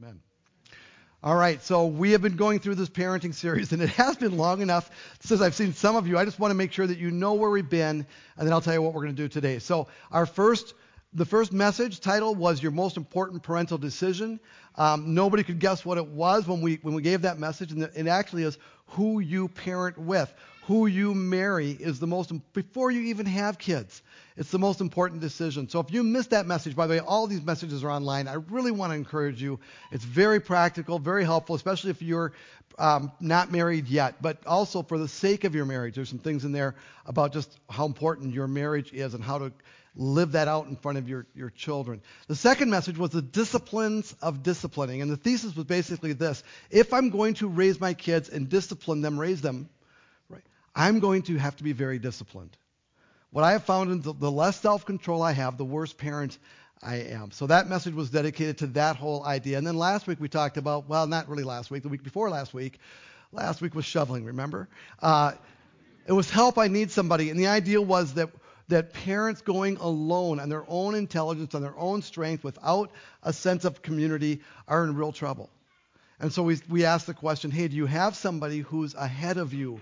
Amen. All right, so we have been going through this parenting series, and it has been long enough since I've seen some of you. I just want to make sure that you know where we've been, and then I'll tell you what we're going to do today. So, our first, the first message title was "Your Most Important Parental Decision." Um, nobody could guess what it was when we when we gave that message, and it actually is who you parent with, who you marry is the most before you even have kids. It's the most important decision. So if you missed that message, by the way, all these messages are online. I really want to encourage you. It's very practical, very helpful, especially if you're um, not married yet. But also for the sake of your marriage, there's some things in there about just how important your marriage is and how to live that out in front of your, your children. The second message was the disciplines of disciplining. And the thesis was basically this if I'm going to raise my kids and discipline them, raise them, right, I'm going to have to be very disciplined. What I have found is the less self control I have, the worse parent I am. So that message was dedicated to that whole idea. And then last week we talked about, well, not really last week, the week before last week. Last week was shoveling, remember? Uh, it was help, I need somebody. And the idea was that, that parents going alone on their own intelligence, on their own strength, without a sense of community, are in real trouble. And so we, we asked the question hey, do you have somebody who's ahead of you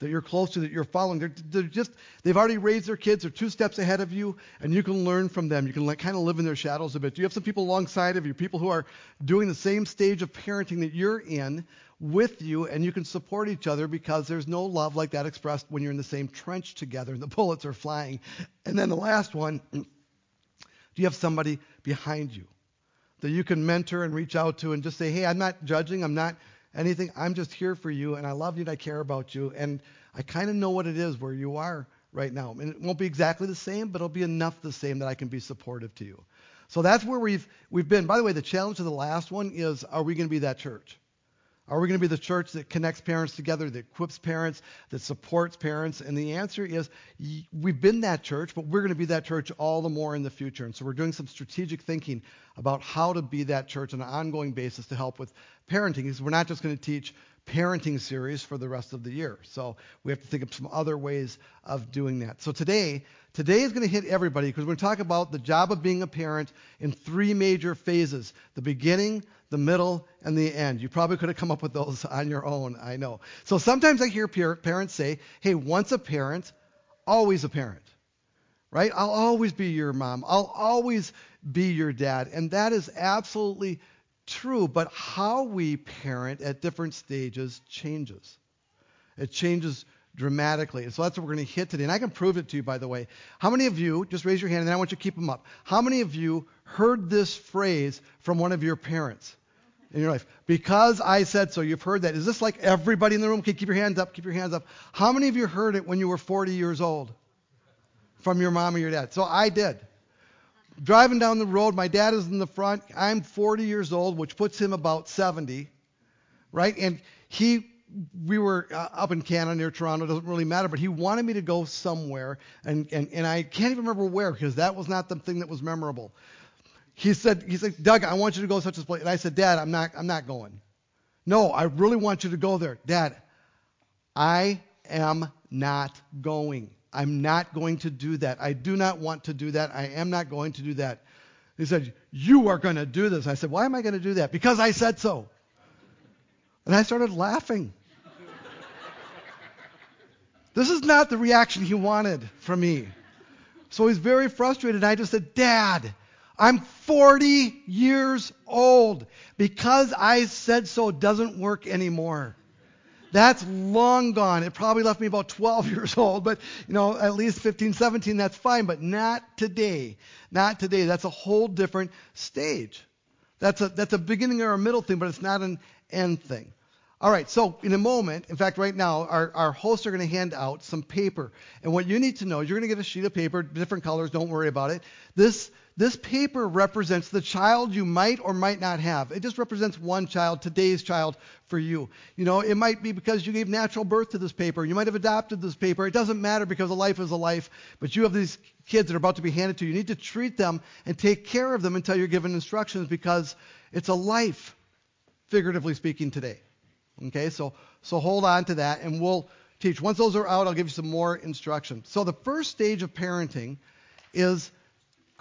that you're close to, that you're following. They're, they're just, they've already raised their kids. They're two steps ahead of you, and you can learn from them. You can like, kind of live in their shadows a bit. Do you have some people alongside of you, people who are doing the same stage of parenting that you're in with you, and you can support each other because there's no love like that expressed when you're in the same trench together and the bullets are flying. And then the last one, do you have somebody behind you that you can mentor and reach out to and just say, hey, I'm not judging. I'm not anything. I'm just here for you, and I love you, and I care about you, and I kind of know what it is where you are right now. And it won't be exactly the same, but it'll be enough the same that I can be supportive to you. So that's where we've we've been. By the way, the challenge of the last one is: Are we going to be that church? Are we going to be the church that connects parents together, that equips parents, that supports parents? And the answer is we've been that church, but we're going to be that church all the more in the future. And so we're doing some strategic thinking about how to be that church on an ongoing basis to help with parenting. Because we're not just going to teach parenting series for the rest of the year. So we have to think of some other ways of doing that. So today, today is going to hit everybody because we're going to talk about the job of being a parent in three major phases: the beginning, the middle, and the end. You probably could have come up with those on your own, I know. So sometimes I hear parents say, hey, once a parent, always a parent. Right? I'll always be your mom. I'll always be your dad. And that is absolutely true, but how we parent at different stages changes. It changes dramatically. And so that's what we're going to hit today. And I can prove it to you, by the way. How many of you, just raise your hand and then I want you to keep them up. How many of you heard this phrase from one of your parents? In your life. Because I said so. You've heard that. Is this like everybody in the room? Okay, keep your hands up. Keep your hands up. How many of you heard it when you were 40 years old from your mom or your dad? So I did. Driving down the road, my dad is in the front. I'm 40 years old, which puts him about 70, right? And he, we were uh, up in Canada near Toronto. Doesn't really matter, but he wanted me to go somewhere, and and and I can't even remember where because that was not the thing that was memorable he said, he said, Doug, I want you to go to such a place. And I said, Dad, I'm not, I'm not going. No, I really want you to go there. Dad, I am not going. I'm not going to do that. I do not want to do that. I am not going to do that. He said, You are going to do this. I said, Why am I going to do that? Because I said so. And I started laughing. this is not the reaction he wanted from me. So he's very frustrated. I just said, Dad, I'm 40 years old. Because I said so doesn't work anymore. That's long gone. It probably left me about 12 years old, but you know, at least 15, 17, that's fine, but not today. Not today. That's a whole different stage. That's a, that's a beginning or a middle thing, but it's not an end thing. All right, so in a moment, in fact, right now, our, our hosts are going to hand out some paper. And what you need to know is you're going to get a sheet of paper, different colors, don't worry about it. This, this paper represents the child you might or might not have. It just represents one child, today's child for you. You know, it might be because you gave natural birth to this paper. You might have adopted this paper. It doesn't matter because a life is a life. But you have these kids that are about to be handed to you. You need to treat them and take care of them until you're given instructions because it's a life, figuratively speaking, today. Okay, so, so hold on to that and we'll teach. Once those are out, I'll give you some more instruction. So the first stage of parenting is,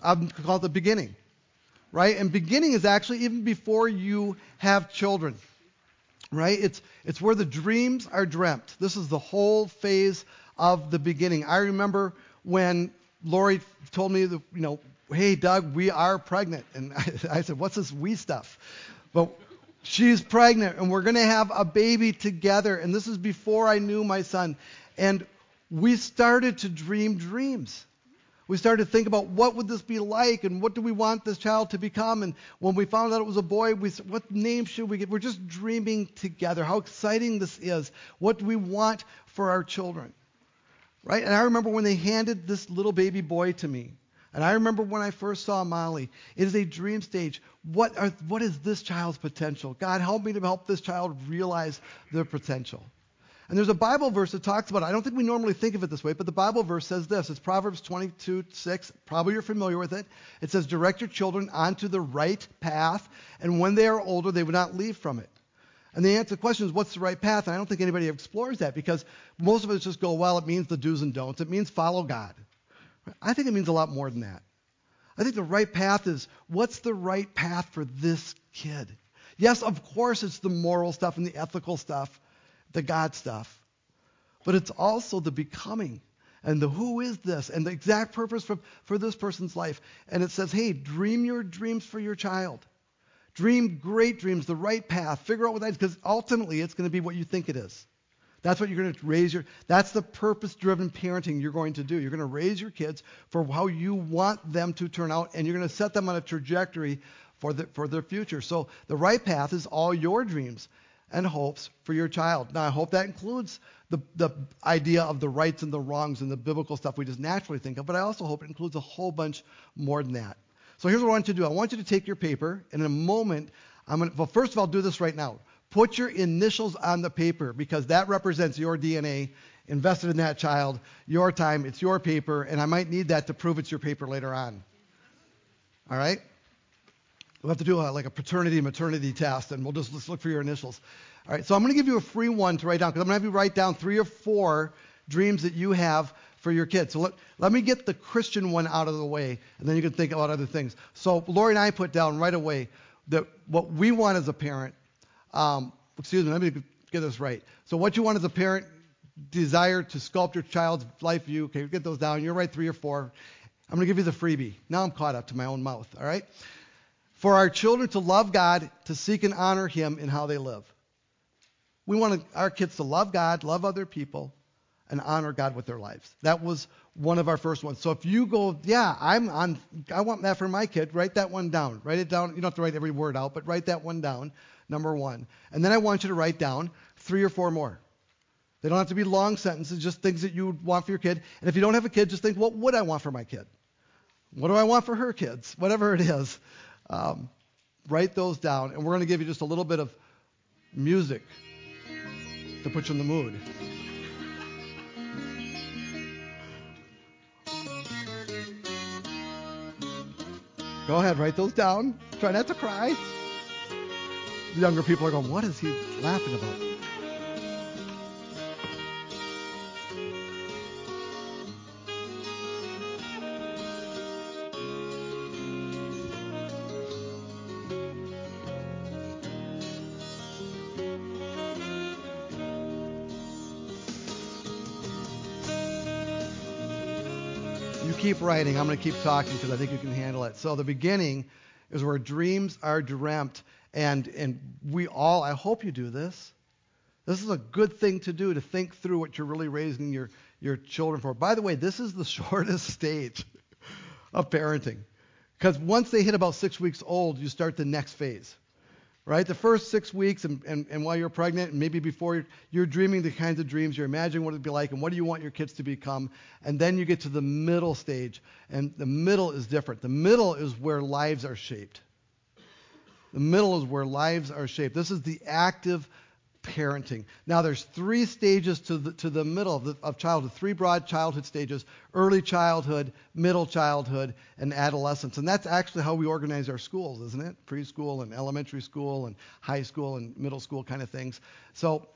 I'm called the beginning. right? And beginning is actually even before you have children, right? It's, it's where the dreams are dreamt. This is the whole phase of the beginning. I remember when Lori told me, that, you know, hey, Doug, we are pregnant. And I, I said, what's this we stuff? But she's pregnant and we're going to have a baby together. And this is before I knew my son. And we started to dream dreams. We started to think about what would this be like and what do we want this child to become. And when we found out it was a boy, we said, what name should we get? We're just dreaming together. How exciting this is. What do we want for our children? Right? And I remember when they handed this little baby boy to me. And I remember when I first saw Molly. It is a dream stage. What, are, what is this child's potential? God, help me to help this child realize their potential. And there's a Bible verse that talks about it. I don't think we normally think of it this way, but the Bible verse says this. It's Proverbs 22, 6. Probably you're familiar with it. It says, Direct your children onto the right path, and when they are older, they will not leave from it. And the answer to the question is, what's the right path? And I don't think anybody explores that because most of us just go, well, it means the do's and don'ts. It means follow God. I think it means a lot more than that. I think the right path is, what's the right path for this kid? Yes, of course, it's the moral stuff and the ethical stuff the God stuff, but it's also the becoming and the who is this and the exact purpose for, for this person's life. And it says, hey, dream your dreams for your child. Dream great dreams, the right path. Figure out what that is, because ultimately it's going to be what you think it is. That's what you're going to raise your, that's the purpose driven parenting you're going to do. You're going to raise your kids for how you want them to turn out, and you're going to set them on a trajectory for, the, for their future. So the right path is all your dreams and hopes for your child. Now, I hope that includes the, the idea of the rights and the wrongs and the biblical stuff we just naturally think of, but I also hope it includes a whole bunch more than that. So here's what I want you to do. I want you to take your paper, and in a moment, I'm going to, well, first of all, do this right now. Put your initials on the paper because that represents your DNA invested in that child, your time, it's your paper, and I might need that to prove it's your paper later on. All right? We'll have to do a, like a paternity maternity test, and we'll just let's look for your initials. All right, so I'm going to give you a free one to write down because I'm going to have you write down three or four dreams that you have for your kids. So let, let me get the Christian one out of the way, and then you can think about other things. So Lori and I put down right away that what we want as a parent, um, excuse me, let me get this right. So what you want as a parent, desire to sculpt your child's life view. Okay, get those down. You're right, three or four. I'm going to give you the freebie. Now I'm caught up to my own mouth. All right for our children to love God, to seek and honor Him in how they live. We want our kids to love God, love other people, and honor God with their lives. That was one of our first ones. So if you go, yeah, I'm on, I want that for my kid, write that one down. Write it down. You don't have to write every word out, but write that one down, number one. And then I want you to write down three or four more. They don't have to be long sentences, just things that you want for your kid. And if you don't have a kid, just think, what would I want for my kid? What do I want for her kids? Whatever it is. Um, write those down, and we're going to give you just a little bit of music to put you in the mood. Go ahead, write those down. Try not to cry. The younger people are going, What is he laughing about? Writing. I'm going to keep talking because I think you can handle it. So the beginning is where dreams are dreamt, and and we all. I hope you do this. This is a good thing to do to think through what you're really raising your your children for. By the way, this is the shortest stage of parenting because once they hit about six weeks old, you start the next phase right? The first six weeks and, and, and while you're pregnant, and maybe before you're, you're, dreaming the kinds of dreams, you're imagining what it'd be like and what do you want your kids to become. And then you get to the middle stage, and the middle is different. The middle is where lives are shaped. The middle is where lives are shaped. This is the active parenting. Now, there's three stages to the, to the middle of, the, of childhood, three broad childhood stages early childhood, middle childhood, and adolescence. And that's actually how we organize our schools, isn't it? Preschool and elementary school and high school and middle school kind of things. So,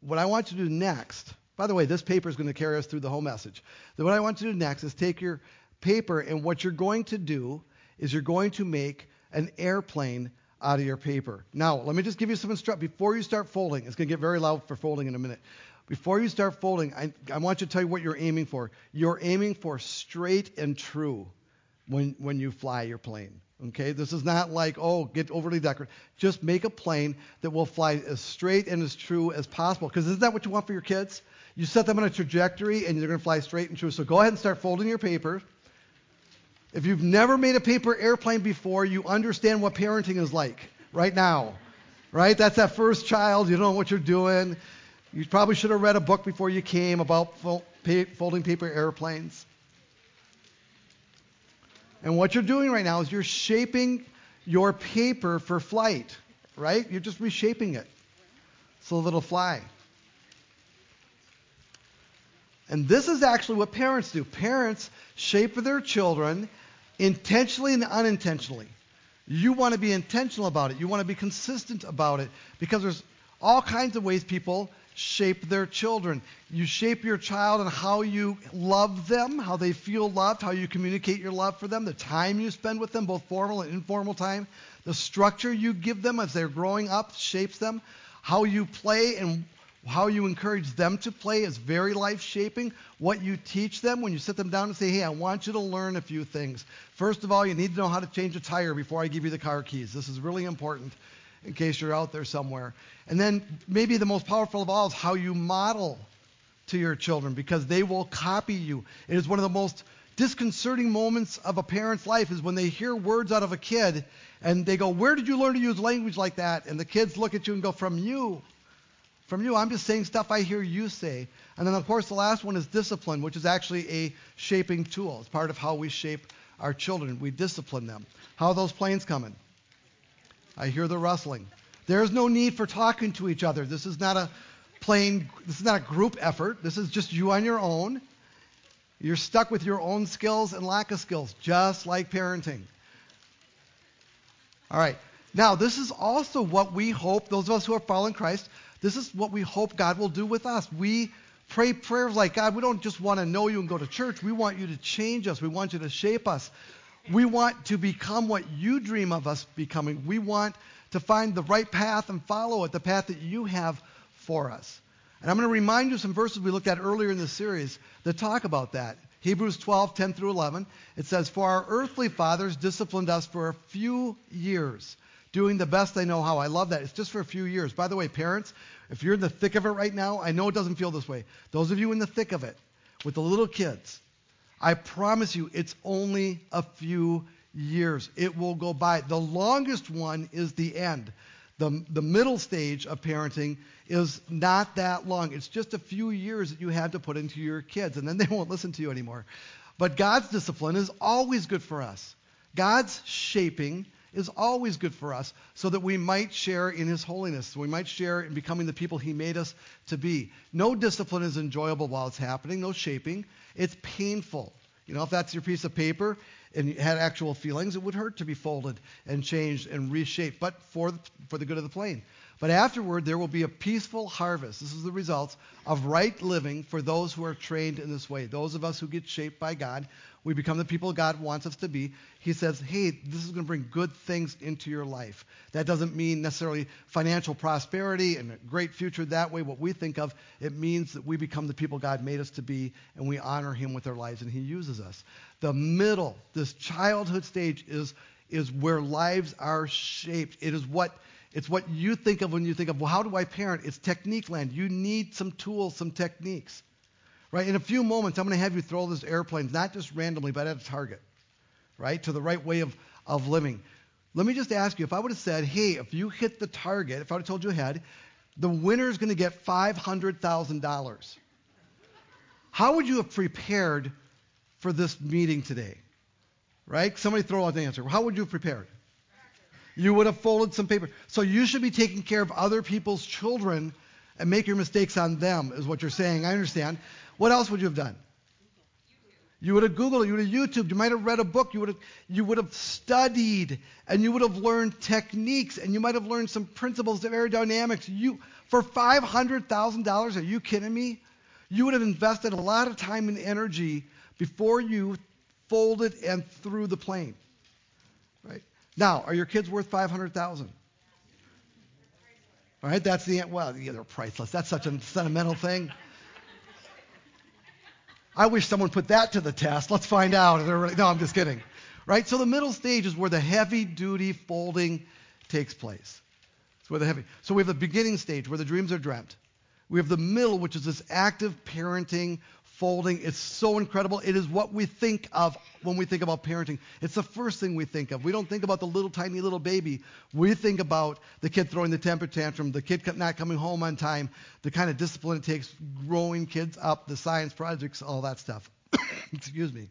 what I want you to do next, by the way, this paper is going to carry us through the whole message. what I want you to do next is take your paper, and what you're going to do is you're going to make an airplane out of your paper. Now, let me just give you some instructions. Before you start folding, it's going to get very loud for folding in a minute. Before you start folding, I, I want you to tell you what you're aiming for. You're aiming for straight and true when, when you fly your plane. Okay, this is not like, oh, get overly decorated. Just make a plane that will fly as straight and as true as possible. Because isn't that what you want for your kids? You set them on a trajectory and they're going to fly straight and true. So go ahead and start folding your paper. If you've never made a paper airplane before, you understand what parenting is like right now. Right? That's that first child. You don't know what you're doing. You probably should have read a book before you came about folding paper airplanes. And what you're doing right now is you're shaping your paper for flight, right? You're just reshaping it so that it'll fly. And this is actually what parents do. Parents shape their children intentionally and unintentionally. You want to be intentional about it. You want to be consistent about it because there's all kinds of ways people shape their children. You shape your child and how you love them, how they feel loved, how you communicate your love for them, the time you spend with them, both formal and informal time, the structure you give them as they're growing up shapes them, how you play and how you encourage them to play is very life shaping. What you teach them when you sit them down and say, hey, I want you to learn a few things. First of all, you need to know how to change a tire before I give you the car keys. This is really important in case you're out there somewhere. And then maybe the most powerful of all is how you model to your children because they will copy you. It is one of the most disconcerting moments of a parent's life is when they hear words out of a kid and they go, Where did you learn to use language like that? And the kids look at you and go, From you. From you. I'm just saying stuff I hear you say. And then, of course, the last one is discipline, which is actually a shaping tool. It's part of how we shape our children. We discipline them. How are those planes coming? I hear the rustling. There's no need for talking to each other. This is not a plane, this is not a group effort. This is just you on your own. You're stuck with your own skills and lack of skills, just like parenting. All right. Now, this is also what we hope, those of us who are following Christ, this is what we hope God will do with us. We pray prayers like, God, we don't just want to know you and go to church. We want you to change us. We want you to shape us. We want to become what you dream of us becoming. We want to find the right path and follow it, the path that you have for us. And I'm going to remind you some verses we looked at earlier in the series that talk about that. Hebrews 12, 10 through 11. It says, For our earthly fathers disciplined us for a few years, doing the best they know how. I love that. It's just for a few years. By the way, parents, if you're in the thick of it right now, I know it doesn't feel this way. Those of you in the thick of it, with the little kids, I promise you, it's only a few years. It will go by. The longest one is the end. The, the middle stage of parenting is not that long. It's just a few years that you have to put into your kids, and then they won't listen to you anymore. But God's discipline is always good for us. God's shaping is always good for us so that we might share in his holiness. So we might share in becoming the people he made us to be. No discipline is enjoyable while it's happening, no shaping. It's painful. You know, if that's your piece of paper and you had actual feelings, it would hurt to be folded and changed and reshaped, but for the, for the good of the plane. But afterward, there will be a peaceful harvest. This is the result of right living for those who are trained in this way. Those of us who get shaped by God, we become the people God wants us to be. He says, hey, this is going to bring good things into your life. That doesn't mean necessarily financial prosperity and a great future that way, what we think of. It means that we become the people God made us to be and we honor Him with our lives and He uses us. The middle, this childhood stage, is, is where lives are shaped. It is what it's what you think of when you think of, well, how do I parent? It's technique land. You need some tools, some techniques. Right? In a few moments, I'm going to have you throw those airplanes, not just randomly, but at a target, right? To the right way of, of living. Let me just ask you, if I would have said, hey, if you hit the target, if I would have told you ahead, the winner is going to get $500,000. How would you have prepared for this meeting today? Right? Somebody throw out the answer. How would you have prepared? You would have folded some paper. So you should be taking care of other people's children and make your mistakes on them, is what you're saying. I understand. What else would you have done? You would have Googled. You would have YouTube. You might have read a book. You would have, you would have studied, and you would have learned techniques, and you might have learned some principles of aerodynamics. You, for $500,000, are you kidding me? You would have invested a lot of time and energy before you folded and threw the plane. Right? Now, are your kids worth 500,000? All right, that's the well, yeah, they're priceless. That's such a sentimental thing. I wish someone put that to the test. Let's find out. No, I'm just kidding. Right? So the middle stage is where the heavy duty folding takes place. It's where the heavy. So we have the beginning stage where the dreams are dreamt. We have the middle, which is this active parenting, folding. It's so incredible. It is what we think of when we think about parenting. It's the first thing we think of. We don't think about the little tiny little baby. We think about the kid throwing the temper tantrum, the kid not coming home on time, the kind of discipline it takes growing kids up, the science projects, all that stuff. Excuse me.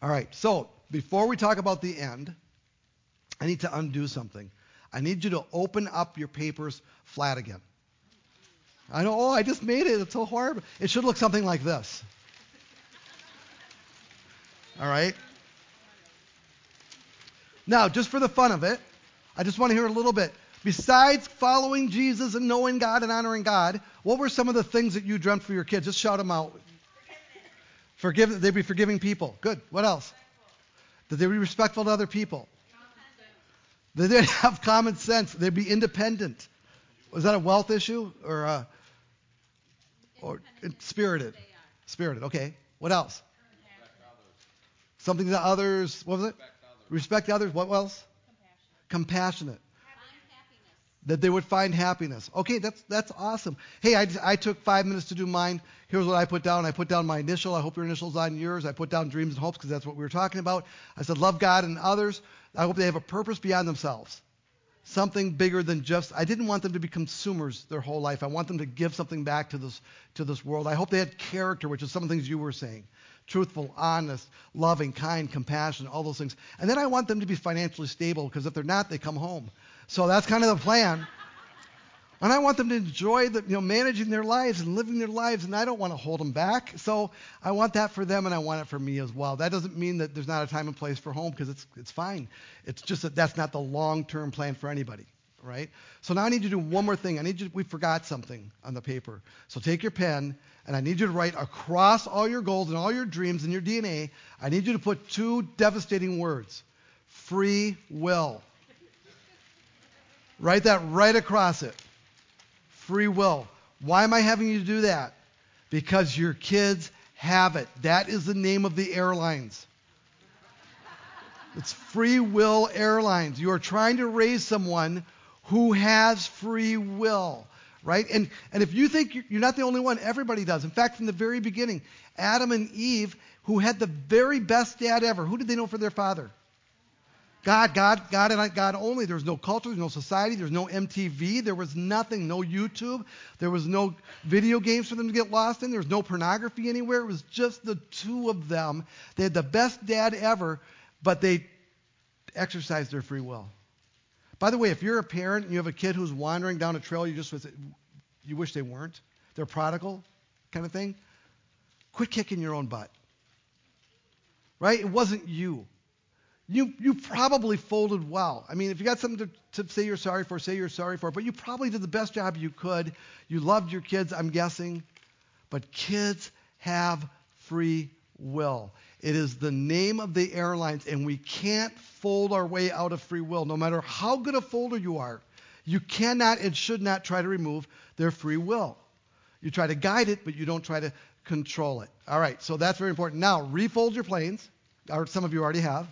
All right, so before we talk about the end, I need to undo something. I need you to open up your papers flat again. I know, oh, I just made it. It's so horrible. It should look something like this. All right? Now, just for the fun of it, I just want to hear a little bit. Besides following Jesus and knowing God and honoring God, what were some of the things that you dreamt for your kids? Just shout them out. Forgive, they'd be forgiving people. Good. What else? That they'd be respectful to other people. That they'd have common sense. They'd be independent. Was that a wealth issue or uh, or spirited? Spirited. Okay. What else? Something to others. What was it? Respect others. What else? Compassionate. That they would find happiness. Okay, that's that's awesome. Hey, I, I took five minutes to do mine. Here's what I put down. I put down my initial. I hope your initial's on yours. I put down dreams and hopes because that's what we were talking about. I said love God and others. I hope they have a purpose beyond themselves something bigger than just I didn't want them to be consumers their whole life. I want them to give something back to this to this world. I hope they had character, which is some of the things you were saying. Truthful, honest, loving, kind, compassion, all those things. And then I want them to be financially stable because if they're not, they come home. So that's kind of the plan. And I want them to enjoy the, you know, managing their lives and living their lives, and I don't want to hold them back. So I want that for them, and I want it for me as well. That doesn't mean that there's not a time and place for home, because it's it's fine. It's just that that's not the long-term plan for anybody, right? So now I need you to do one more thing. I need you. To, we forgot something on the paper. So take your pen, and I need you to write across all your goals and all your dreams and your DNA. I need you to put two devastating words: free will. Write that right across it free will. Why am I having you do that? Because your kids have it. That is the name of the airlines. It's Free Will Airlines. You are trying to raise someone who has free will, right? And, and if you think you're not the only one, everybody does. In fact, from the very beginning, Adam and Eve, who had the very best dad ever, who did they know for their father? God, God, God, and God only. There was no culture, there was no society, there was no MTV, there was nothing, no YouTube, there was no video games for them to get lost in, there was no pornography anywhere. It was just the two of them. They had the best dad ever, but they exercised their free will. By the way, if you're a parent and you have a kid who's wandering down a trail you just you wish they weren't, they're prodigal kind of thing, quit kicking your own butt. Right? It wasn't you you, you probably folded well. I mean, if you got something to, to say you're sorry for, say you're sorry for, but you probably did the best job you could. You loved your kids, I'm guessing. But kids have free will. It is the name of the airlines, and we can't fold our way out of free will. No matter how good a folder you are, you cannot and should not try to remove their free will. You try to guide it, but you don't try to control it. All right, so that's very important. Now, refold your planes, or some of you already have.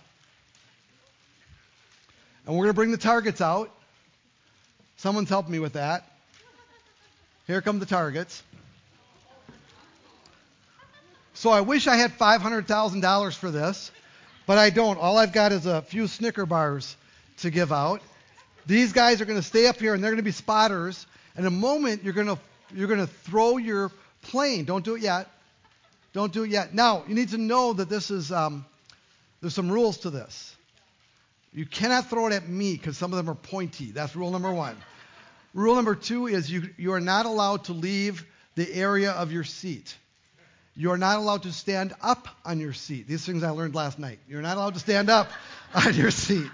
And we're going to bring the targets out. Someone's helping me with that. Here come the targets. So I wish I had $500,000 for this, but I don't. All I've got is a few Snicker bars to give out. These guys are going to stay up here and they're going to be spotters. In a moment, you're going to you're going to throw your plane. Don't do it yet. Don't do it yet. Now, you need to know that this is um, there's some rules to this. You cannot throw it at me because some of them are pointy. That's rule number one. Rule number two is you, you are not allowed to leave the area of your seat. You are not allowed to stand up on your seat. These things I learned last night. You're not allowed to stand up on your seat.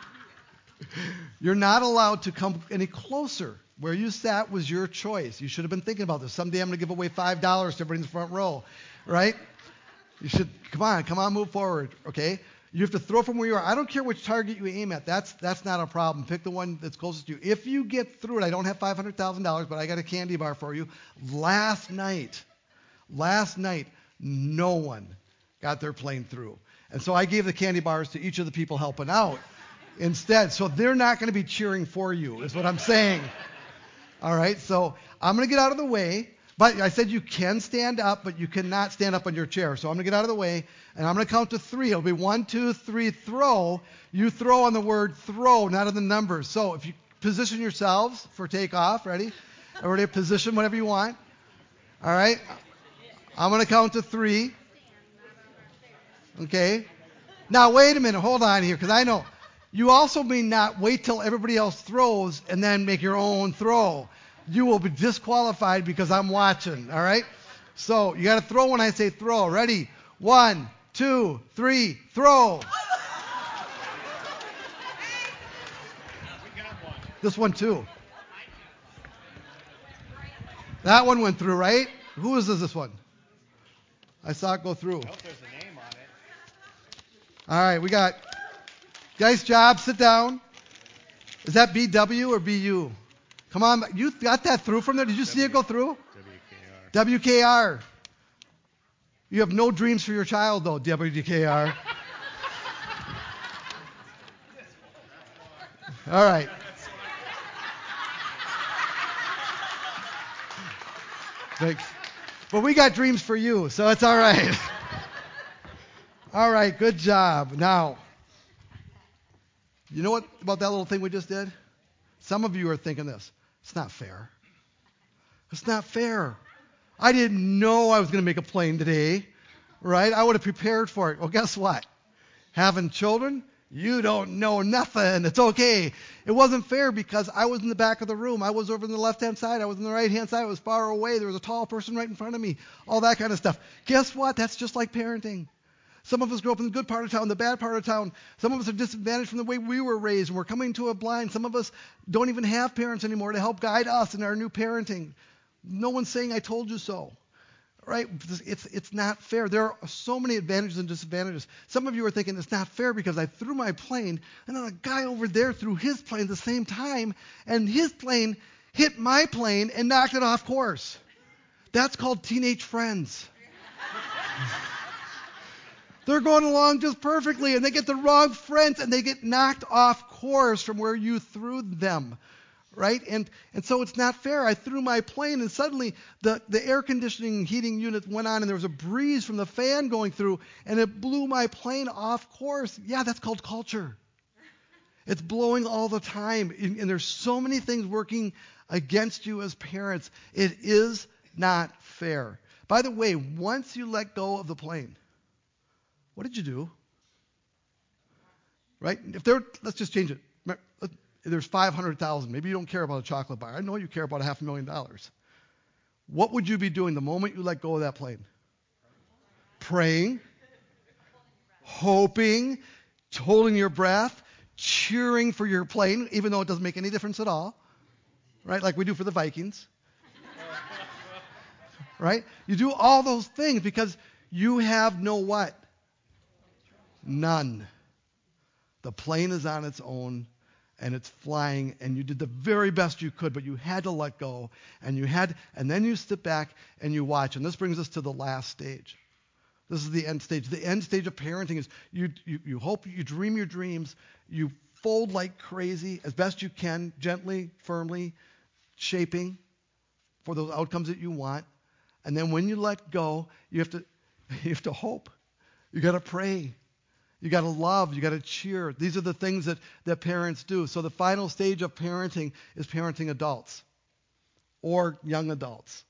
You're not allowed to come any closer. Where you sat was your choice. You should have been thinking about this. Someday I'm going to give away $5 to everybody in the front row. right? You should come on, come on, move forward, okay? You have to throw from where you are. I don't care which target you aim at. That's that's not a problem. Pick the one that's closest to you. If you get through it, I don't have $500,000, but I got a candy bar for you. Last night, last night, no one got their plane through. And so I gave the candy bars to each of the people helping out instead. So they're not going to be cheering for you, is what I'm saying. All right, so I'm going to get out of the way. But I said you can stand up, but you cannot stand up on your chair. So I'm going to get out of the way, and I'm going to count to three. It'll be one, two, three, throw. You throw on the word throw, not on the numbers. So if you position yourselves for takeoff, ready? Everybody position whatever you want. All right? I'm going to count to three. Okay? Now, wait a minute. Hold on here, because I know. You also may not wait till everybody else throws and then make your own throw you will be disqualified because I'm watching. All right? So you got to throw when I say throw. Ready? One, two, three, throw. This one too. That one went through, right? Who is this one? I saw it go through. All right, we got. Nice job. Sit down. Is that BW or BU? Come on, you got that through from there? Did you w- see it go through? WKR. WKR. You have no dreams for your child, though, WKR. All right. Thanks. But we got dreams for you, so it's all right. all right, good job. Now, you know what about that little thing we just did? Some of you are thinking this. It's not fair. It's not fair. I didn't know I was going to make a plane today, right? I would have prepared for it. Well, guess what? Having children, you don't know nothing. It's okay. It wasn't fair because I was in the back of the room. I was over on the left hand side. I was on the right hand side. I was far away. There was a tall person right in front of me. All that kind of stuff. Guess what? That's just like parenting. Some of us grew up in the good part of town, the bad part of town. Some of us are disadvantaged from the way we were raised, and we're coming to a blind. Some of us don't even have parents anymore to help guide us in our new parenting. No one's saying, I told you so. Right? It's, it's not fair. There are so many advantages and disadvantages. Some of you are thinking it's not fair because I threw my plane, and then a guy over there threw his plane at the same time, and his plane hit my plane and knocked it off course. That's called teenage friends. They're going along just perfectly, and they get the wrong friends, and they get knocked off course from where you threw them. Right? And, and so it's not fair. I threw my plane, and suddenly the, the air conditioning heating unit went on, and there was a breeze from the fan going through, and it blew my plane off course. Yeah, that's called culture. It's blowing all the time, and, and there's so many things working against you as parents. It is not fair. By the way, once you let go of the plane, what did you do? Right? If there, let's just change it. There's 500,000. Maybe you don't care about a chocolate bar. I know you care about a half a million dollars. What would you be doing the moment you let go of that plane? Praying, hoping, holding your breath, cheering for your plane, even though it doesn't make any difference at all. Right? Like we do for the Vikings. right? You do all those things because you have no what? None. The plane is on its own and it's flying and you did the very best you could but you had to let go and you had and then you step back and you watch and this brings us to the last stage. This is the end stage. The end stage of parenting is you you, you hope you dream your dreams you fold like crazy as best you can gently firmly shaping for those outcomes that you want and then when you let go you have to you have to hope. You got to pray you got to love. You got to cheer. These are the things that, that parents do. So the final stage of parenting is parenting adults or young adults,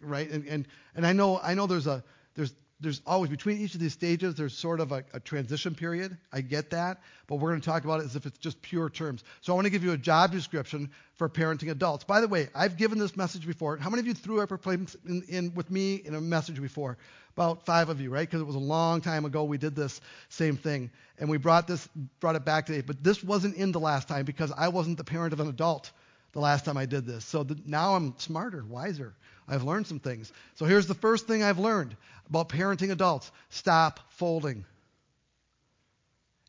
right? And, and, and I know I know there's a there's there's always between each of these stages there's sort of a, a transition period. I get that, but we're going to talk about it as if it's just pure terms. So I want to give you a job description for parenting adults. By the way, I've given this message before. How many of you threw ever played in, in with me in a message before? About five of you, right? Because it was a long time ago we did this same thing, and we brought this brought it back today. But this wasn't in the last time because I wasn't the parent of an adult the last time I did this. So the, now I'm smarter, wiser. I've learned some things. So here's the first thing I've learned about parenting adults stop folding.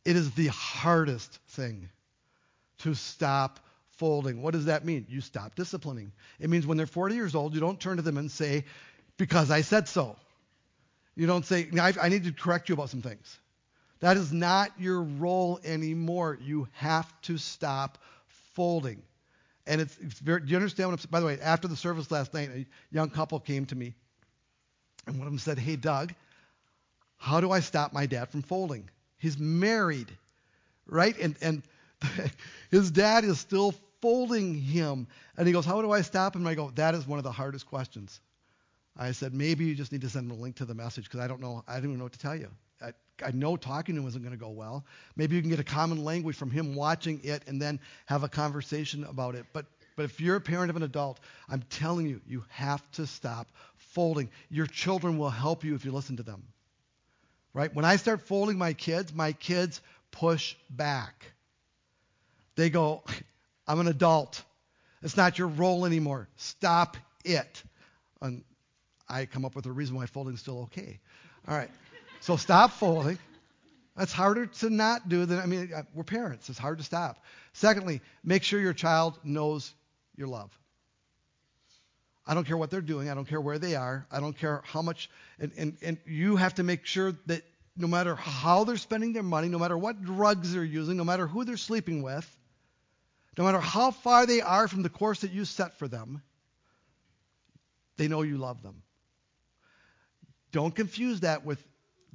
It is the hardest thing to stop folding. What does that mean? You stop disciplining. It means when they're 40 years old, you don't turn to them and say, because I said so. You don't say, I, need to correct you about some things. That is not your role anymore. You have to stop folding. And it's, it's very, do you understand what I'm By the way, after the service last night, a young couple came to me, and one of them said, Hey, Doug, how do I stop my dad from folding? He's married, right? And, and his dad is still folding him. And he goes, How do I stop him? And I go, That is one of the hardest questions. I said, Maybe you just need to send him a link to the message because I don't know. I don't even know what to tell you. I, I know talking to him isn't going to go well. Maybe you can get a common language from him watching it and then have a conversation about it. But but if you're a parent of an adult, I'm telling you, you have to stop folding. Your children will help you if you listen to them. Right? When I start folding my kids, my kids push back. They go, I'm an adult. It's not your role anymore. Stop it. And I come up with a reason why folding's still okay. All right. So stop folding. That's harder to not do than, I mean, uh, we're parents. It's hard to stop. Secondly, make sure your child knows your love. I don't care what they're doing. I don't care where they are. I don't care how much. And, and, and you have to make sure that no matter how they're spending their money, no matter what drugs they're using, no matter who they're sleeping with, no matter how far they are from the course that you set for them, they know you love them. Don't confuse that with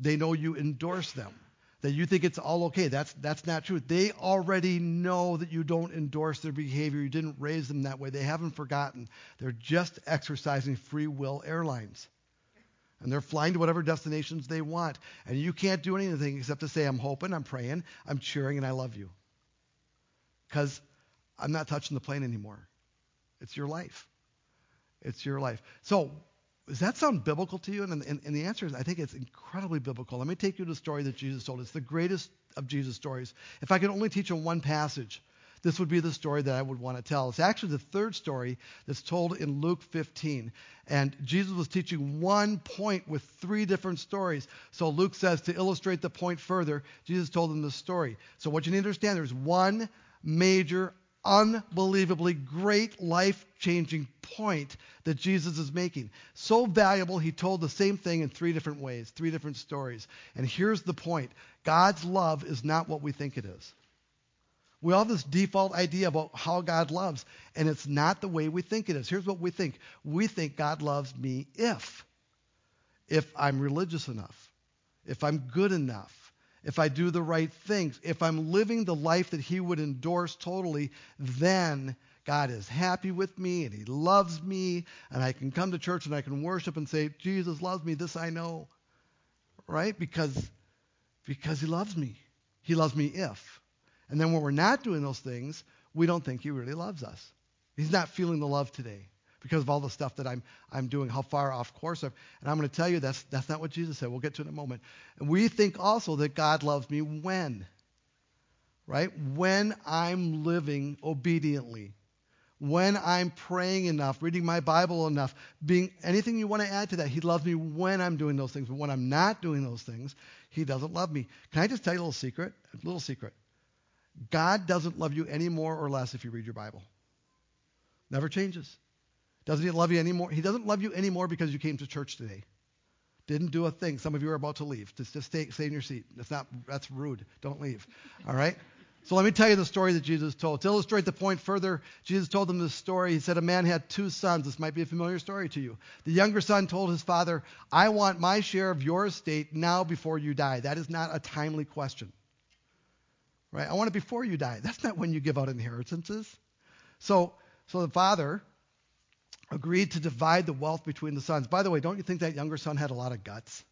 they know you endorse them, that you think it's all okay. That's, that's not true. They already know that you don't endorse their behavior. You didn't raise them that way. They haven't forgotten. They're just exercising free will airlines. And they're flying to whatever destinations they want. And you can't do anything except to say, I'm hoping, I'm praying, I'm cheering, and I love you. Because I'm not touching the plane anymore. It's your life. It's your life. So, does that sound biblical to you? And, and, and, the answer is, I think it's incredibly biblical. Let me take you to the story that Jesus told. It's the greatest of Jesus' stories. If I could only teach on one passage, this would be the story that I would want to tell. It's actually the third story that's told in Luke 15. And Jesus was teaching one point with three different stories. So Luke says to illustrate the point further, Jesus told them the story. So what you need to understand, there's one major unbelievably great life changing point that Jesus is making. So valuable, he told the same thing in three different ways, three different stories. And here's the point God's love is not what we think it is. We all have this default idea about how God loves, and it's not the way we think it is. Here's what we think we think God loves me if. If I'm religious enough, if I'm good enough, if I do the right things, if I'm living the life that He would endorse totally, then God is happy with me and He loves me, and I can come to church and I can worship and say, Jesus loves me, this I know. Right? Because, because He loves me. He loves me if. And then when we're not doing those things, we don't think He really loves us. He's not feeling the love today because of all the stuff that I'm, I'm doing, how far off course I'm. And I'm going to tell you that's, that's not what Jesus said. We'll get to it in a moment. And we think also that God loves me when? Right? When I'm living obediently. When I'm praying enough, reading my Bible enough, being anything you want to add to that. He loves me when I'm doing those things. But when I'm not doing those things, he doesn't love me. Can I just tell you a little secret? A little secret. God doesn't love you any more or less if you read your Bible. Never changes. Doesn't he love you anymore? He doesn't love you anymore because you came to church today. Didn't do a thing. Some of you are about to leave. Just, just stay, stay in your seat. That's not. That's rude. Don't leave. All right. So let me tell you the story that Jesus told. To illustrate the point further, Jesus told them this story. He said a man had two sons. This might be a familiar story to you. The younger son told his father, "I want my share of your estate now before you die." That is not a timely question. Right? I want it before you die. That's not when you give out inheritances. So, so the father agreed to divide the wealth between the sons. By the way, don't you think that younger son had a lot of guts?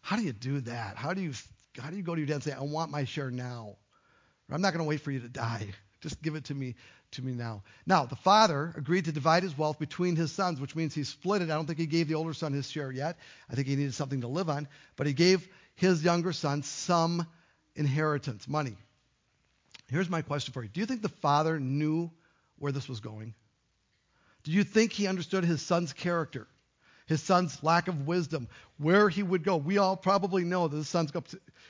How do you do that? How do you how do you go to your dad and say, "I want my share now"? I'm not going to wait for you to die. Just give it to me to me now. Now, the father agreed to divide his wealth between his sons, which means he split it. I don't think he gave the older son his share yet. I think he needed something to live on, but he gave his younger son some inheritance, money. Here's my question for you. Do you think the father knew where this was going? Do you think he understood his son's character, his son's lack of wisdom, where he would go? We all probably know that his son's go,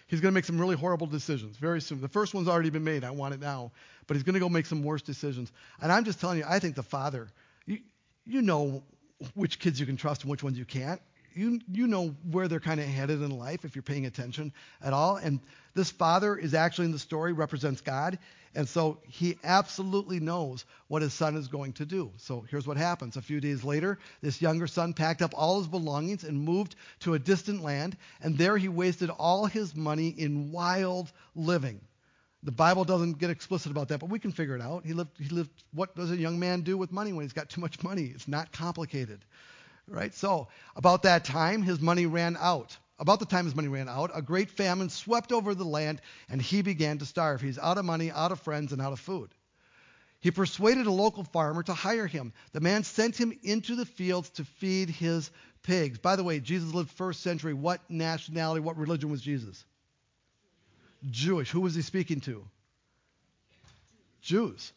he's going to make some really horrible decisions very soon. The first one's already been made. I want it now. But he's going to go make some worse decisions. And I'm just telling you, I think the father, you, you know which kids you can trust and which ones you can't you you know where they're kind of headed in life if you're paying attention at all. And this father is actually in the story represents God, and so he absolutely knows what his son is going to do. So here's what happens. A few days later, this younger son packed up all his belongings and moved to a distant land, and there he wasted all his money in wild living. The Bible doesn't get explicit about that, but we can figure it out. He lived, he lived, what does a young man do with money when he's got too much money? It's not complicated right? So, about that time, his money ran out. About the time his money ran out, a great famine swept over the land, and he began to starve. He's out of money, out of friends, and out of food. He persuaded a local farmer to hire him. The man sent him into the fields to feed his pigs. By the way, Jesus lived first century. What nationality, what religion was Jesus? Jewish. Who was he speaking to? Jews.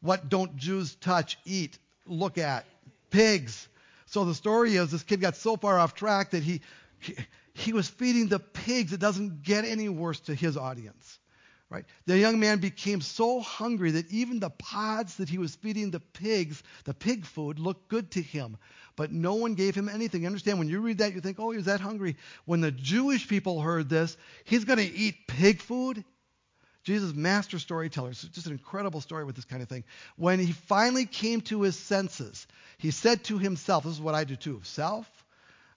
What don't Jews touch, eat, look at? Pigs. So the story is this kid got so far off track that he, he, he was feeding the pigs. It doesn't get any worse to his audience. Right? The young man became so hungry that even the pods that he was feeding the pigs, the pig food, looked good to him. But no one gave him anything. You understand? When you read that, you think, oh, he's that hungry. When the Jewish people heard this, he's going to eat pig food? Jesus, master storyteller. It's just an incredible story with this kind of thing. When he finally came to his senses, he said to himself, This is what I do too. Self,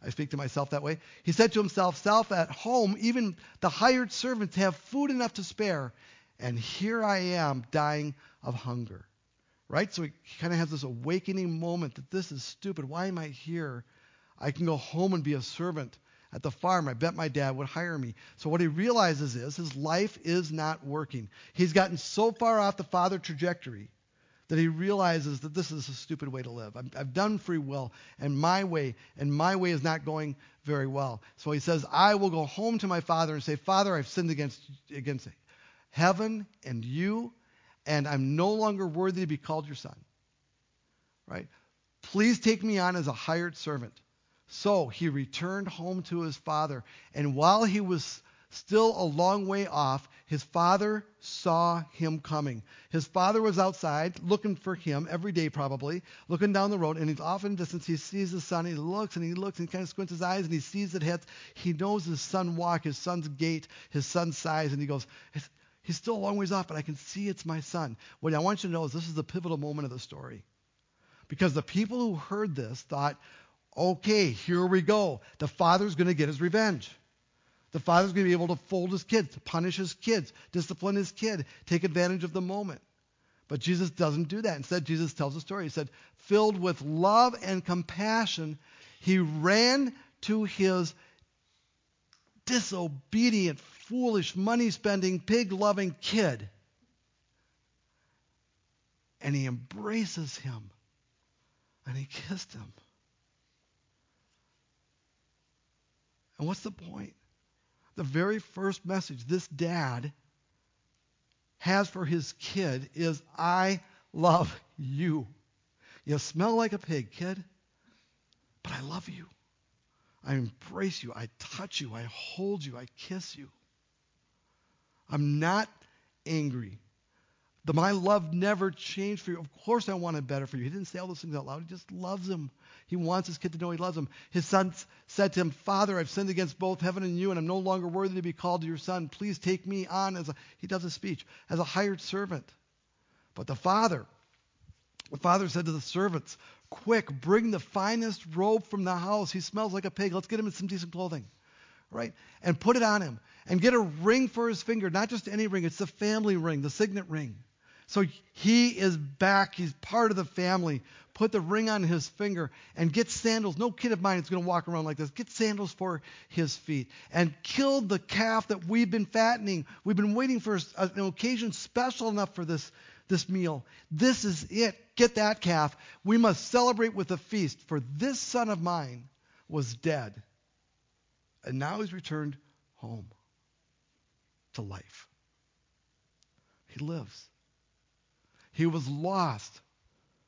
I speak to myself that way. He said to himself, Self, at home, even the hired servants have food enough to spare, and here I am dying of hunger. Right? So he kind of has this awakening moment that this is stupid. Why am I here? I can go home and be a servant at the farm. I bet my dad would hire me. So what he realizes is his life is not working. He's gotten so far off the father trajectory that he realizes that this is a stupid way to live. i have done free will, and my way, and my way is not going very well. So he says, I will go home to my father and say, Father, I've sinned against, against heaven and you, and I'm no longer worthy to be called your son. Right? Please take me on as a hired servant. So he returned home to his father, and while he was still a long way off, his father saw him coming. His father was outside looking for him every day, probably, looking down the road, and he's off in the distance. He sees his son. He looks and he looks and he kind of squints his eyes and he sees that he, he knows his son walk, his son's gait, his son's size, and he goes, He's still a long ways off, but I can see it's my son. What I want you to know is this is the pivotal moment of the story. Because the people who heard this thought, okay, here we go. The father's going to get his revenge. The father's going to be able to fold his kids, punish his kids, discipline his kid, take advantage of the moment. But Jesus doesn't do that. Instead, Jesus tells a story. He said, filled with love and compassion, he ran to his disobedient, foolish, money spending, pig loving kid. And he embraces him. And he kissed him. And what's the point? The very first message this dad has for his kid is I love you. You smell like a pig, kid, but I love you. I embrace you. I touch you. I hold you. I kiss you. I'm not angry. My love never changed for you. Of course, I wanted better for you. He didn't say all those things out loud. He just loves him. He wants his kid to know he loves him. His son said to him, Father, I've sinned against both heaven and you, and I'm no longer worthy to be called your son. Please take me on as a, he does a speech, as a hired servant. But the father, the father said to the servants, Quick, bring the finest robe from the house. He smells like a pig. Let's get him in some decent clothing. Right? And put it on him. And get a ring for his finger. Not just any ring, it's the family ring, the signet ring. So he is back. He's part of the family. Put the ring on his finger and get sandals. No kid of mine is going to walk around like this. Get sandals for his feet. And kill the calf that we've been fattening. We've been waiting for uh, an occasion special enough for this, this meal. This is it. Get that calf. We must celebrate with a feast, for this son of mine was dead. And now he's returned home to life. He lives. He was lost,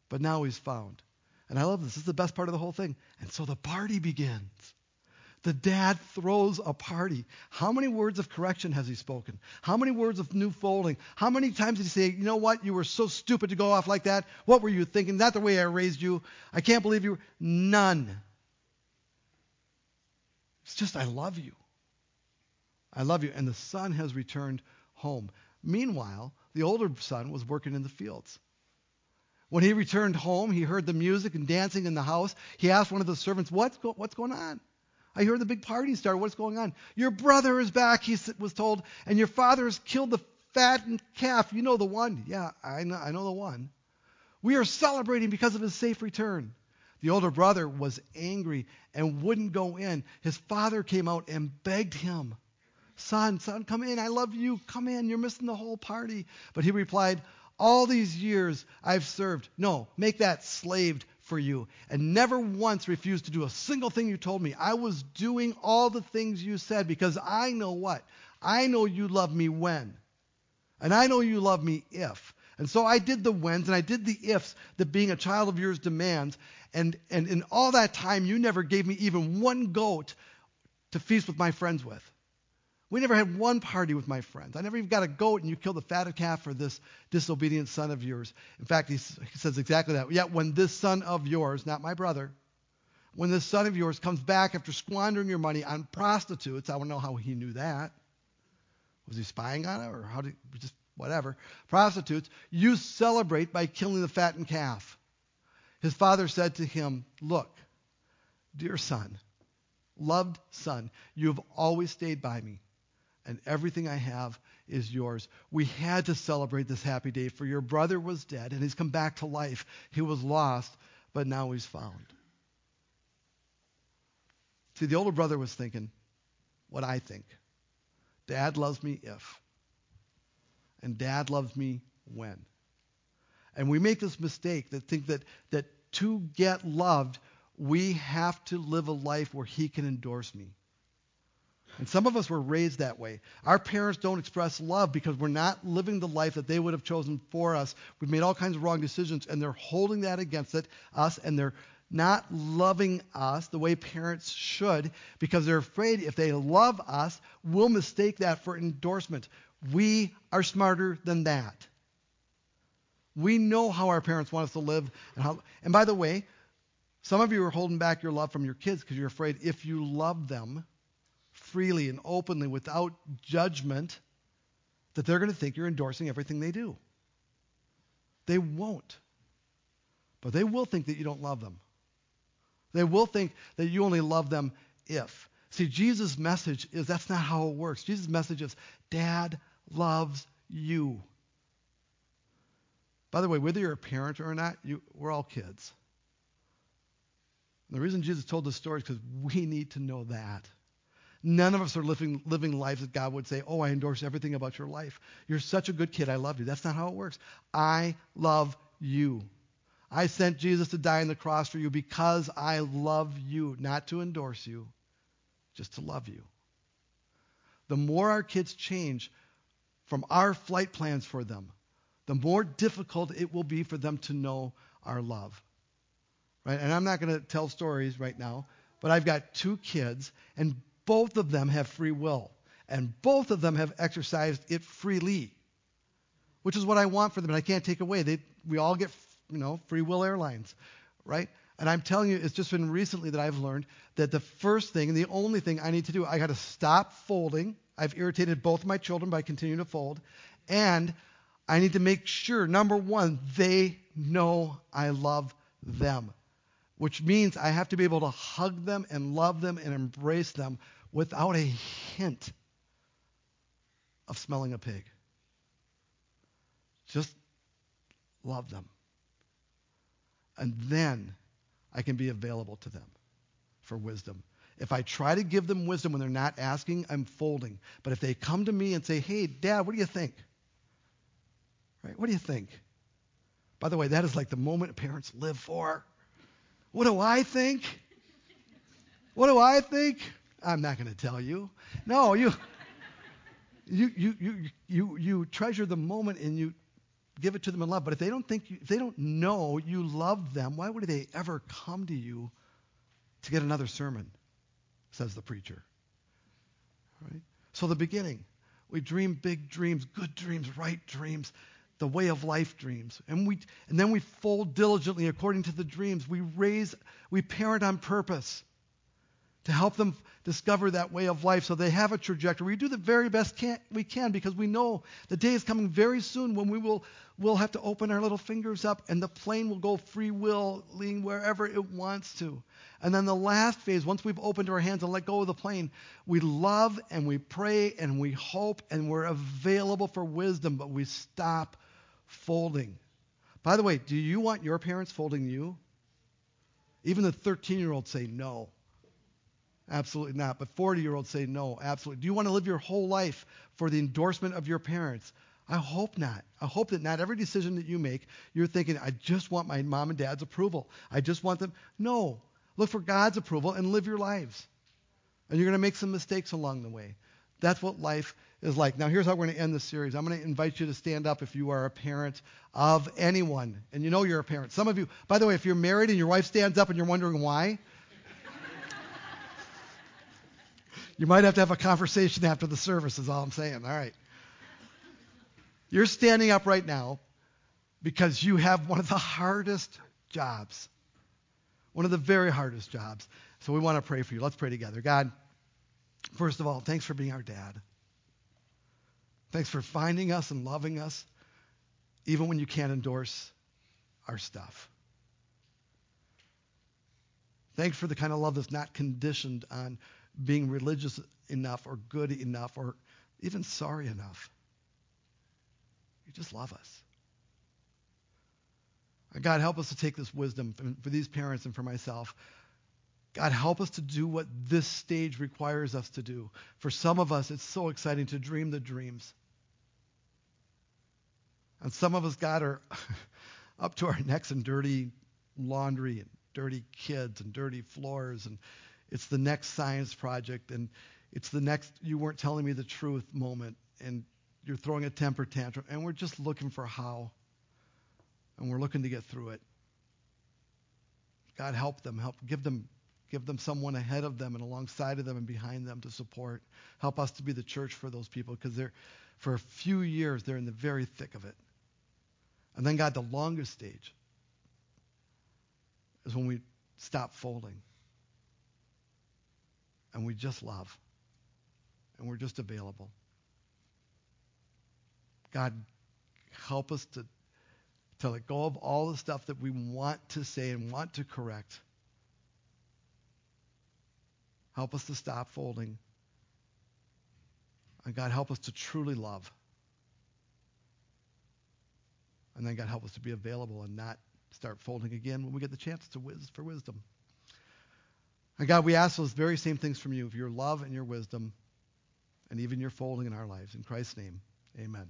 but now he's found. And I love this. This is the best part of the whole thing. And so the party begins. The dad throws a party. How many words of correction has he spoken? How many words of new folding? How many times did he say, you know what? You were so stupid to go off like that. What were you thinking? Not the way I raised you. I can't believe you. None. It's just, I love you. I love you. And the son has returned home. Meanwhile, the older son was working in the fields. When he returned home, he heard the music and dancing in the house. He asked one of the servants, What's, go- what's going on? I heard the big party started. What's going on? Your brother is back, he was told, and your father has killed the fattened calf. You know the one. Yeah, I know, I know the one. We are celebrating because of his safe return. The older brother was angry and wouldn't go in. His father came out and begged him, Son, son, come in. I love you. Come in. You're missing the whole party. But he replied, All these years I've served. No, make that slaved for you and never once refused to do a single thing you told me. I was doing all the things you said because I know what? I know you love me when. And I know you love me if. And so I did the whens and I did the ifs that being a child of yours demands. And, and in all that time, you never gave me even one goat to feast with my friends with. We never had one party with my friends. I never even got a goat, and you killed the fatted calf for this disobedient son of yours. In fact, he, says exactly that. Yet when this son of yours, not my brother, when this son of yours comes back after squandering your money on prostitutes, I want to know how he knew that. Was he spying on it, or how did just whatever? Prostitutes, you celebrate by killing the fattened calf. His father said to him, Look, dear son, loved son, you have always stayed by me and everything I have is yours. We had to celebrate this happy day, for your brother was dead, and he's come back to life. He was lost, but now he's found. See, the older brother was thinking what I think. Dad loves me if, and dad loves me when. And we make this mistake that think that, that to get loved, we have to live a life where he can endorse me. And some of us were raised that way. Our parents don't express love because we're not living the life that they would have chosen for us. We've made all kinds of wrong decisions, and they're holding that against it, us, and they're not loving us the way parents should because they're afraid if they love us, we'll mistake that for endorsement. We are smarter than that. We know how our parents want us to live. And, how, and by the way, some of you are holding back your love from your kids because you're afraid if you love them, freely and openly without judgment that they're going to think you're endorsing everything they do. They won't. But they will think that you don't love them. They will think that you only love them if. See, Jesus' message is that's not how it works. Jesus' message is Dad loves you. By the way, whether you're a parent or not, you, we're all kids. And the reason Jesus told this story is because we need to know that. None of us are living, living lives that God would say, Oh, I endorse everything about your life. You're such a good kid. I love you. That's not how it works. I love you. I sent Jesus to die on the cross for you because I love you, not to endorse you, just to love you. The more our kids change from our flight plans for them, the more difficult it will be for them to know our love. Right? And I'm not going to tell stories right now, but I've got two kids, and both of them have free will, and both of them have exercised it freely, which is what I want for them, and I can't take away. They, we all get, you know, free will airlines, right? And I'm telling you, it's just been recently that I've learned that the first thing and the only thing I need to do, I got to stop folding. I've irritated both my children by continuing to fold, and I need to make sure, number one, they know I love them, which means I have to be able to hug them and love them and embrace them without a hint of smelling a pig. Just love them. And then I can be available to them for wisdom. If I try to give them wisdom when they're not asking, I'm folding. But if they come to me and say, hey, Dad, what do you think? Right? What do you think? By the way, that is like the moment parents live for. What do I think? What do I think? I'm not going to tell you. No, you, you, you, you, you, you treasure the moment and you, give it to them in love. But if they don't think you, if they don't know you love them, why would they ever come to you to get another sermon? Says the preacher. Right? So the beginning, we dream big dreams, good dreams, right dreams, the way of life dreams. And we and then we fold diligently according to the dreams. We raise, we parent on purpose to help them discover that way of life so they have a trajectory. We do the very best can, we can because we know the day is coming very soon when we will we'll have to open our little fingers up and the plane will go free willing wherever it wants to. And then the last phase, once we've opened our hands and let go of the plane, we love and we pray and we hope and we're available for wisdom, but we stop folding. By the way, do you want your parents folding you? Even the 13 year olds say no. Absolutely not. But 40 year olds say no, absolutely. Do you want to live your whole life for the endorsement of your parents? I hope not. I hope that not every decision that you make, you're thinking, I just want my mom and dad's approval. I just want them. No. Look for God's approval and live your lives. And you're going to make some mistakes along the way. That's what life is like. Now, here's how we're going to end this series. I'm going to invite you to stand up if you are a parent of anyone. And you know you're a parent. Some of you, by the way, if you're married and your wife stands up and you're wondering why, you might have to have a conversation after the service, is all I'm saying. All right. You're standing up right now because you have one of the hardest jobs. One of the very hardest jobs. So we want to pray for you. Let's pray together. God, first of all, thanks for being our dad. Thanks for finding us and loving us, even when you can't endorse our stuff. Thanks for the kind of love that's not conditioned on being religious enough or good enough or even sorry enough. You just love us. God, help us to take this wisdom for these parents and for myself. God, help us to do what this stage requires us to do. For some of us, it's so exciting to dream the dreams. And some of us, God, are up to our necks in dirty laundry and dirty kids and dirty floors. And it's the next science project. And it's the next you weren't telling me the truth moment. And you're throwing a temper tantrum, and we're just looking for how, and we're looking to get through it. God, help them, help give them, give them someone ahead of them and alongside of them and behind them to support. Help us to be the church for those people because they're, for a few years, they're in the very thick of it. And then, God, the longest stage is when we stop folding and we just love and we're just available. God, help us to, to let go of all the stuff that we want to say and want to correct. Help us to stop folding. And God, help us to truly love. And then God, help us to be available and not start folding again when we get the chance to wiz- for wisdom. And God, we ask those very same things from you, of your love and your wisdom, and even your folding in our lives. In Christ's name, amen.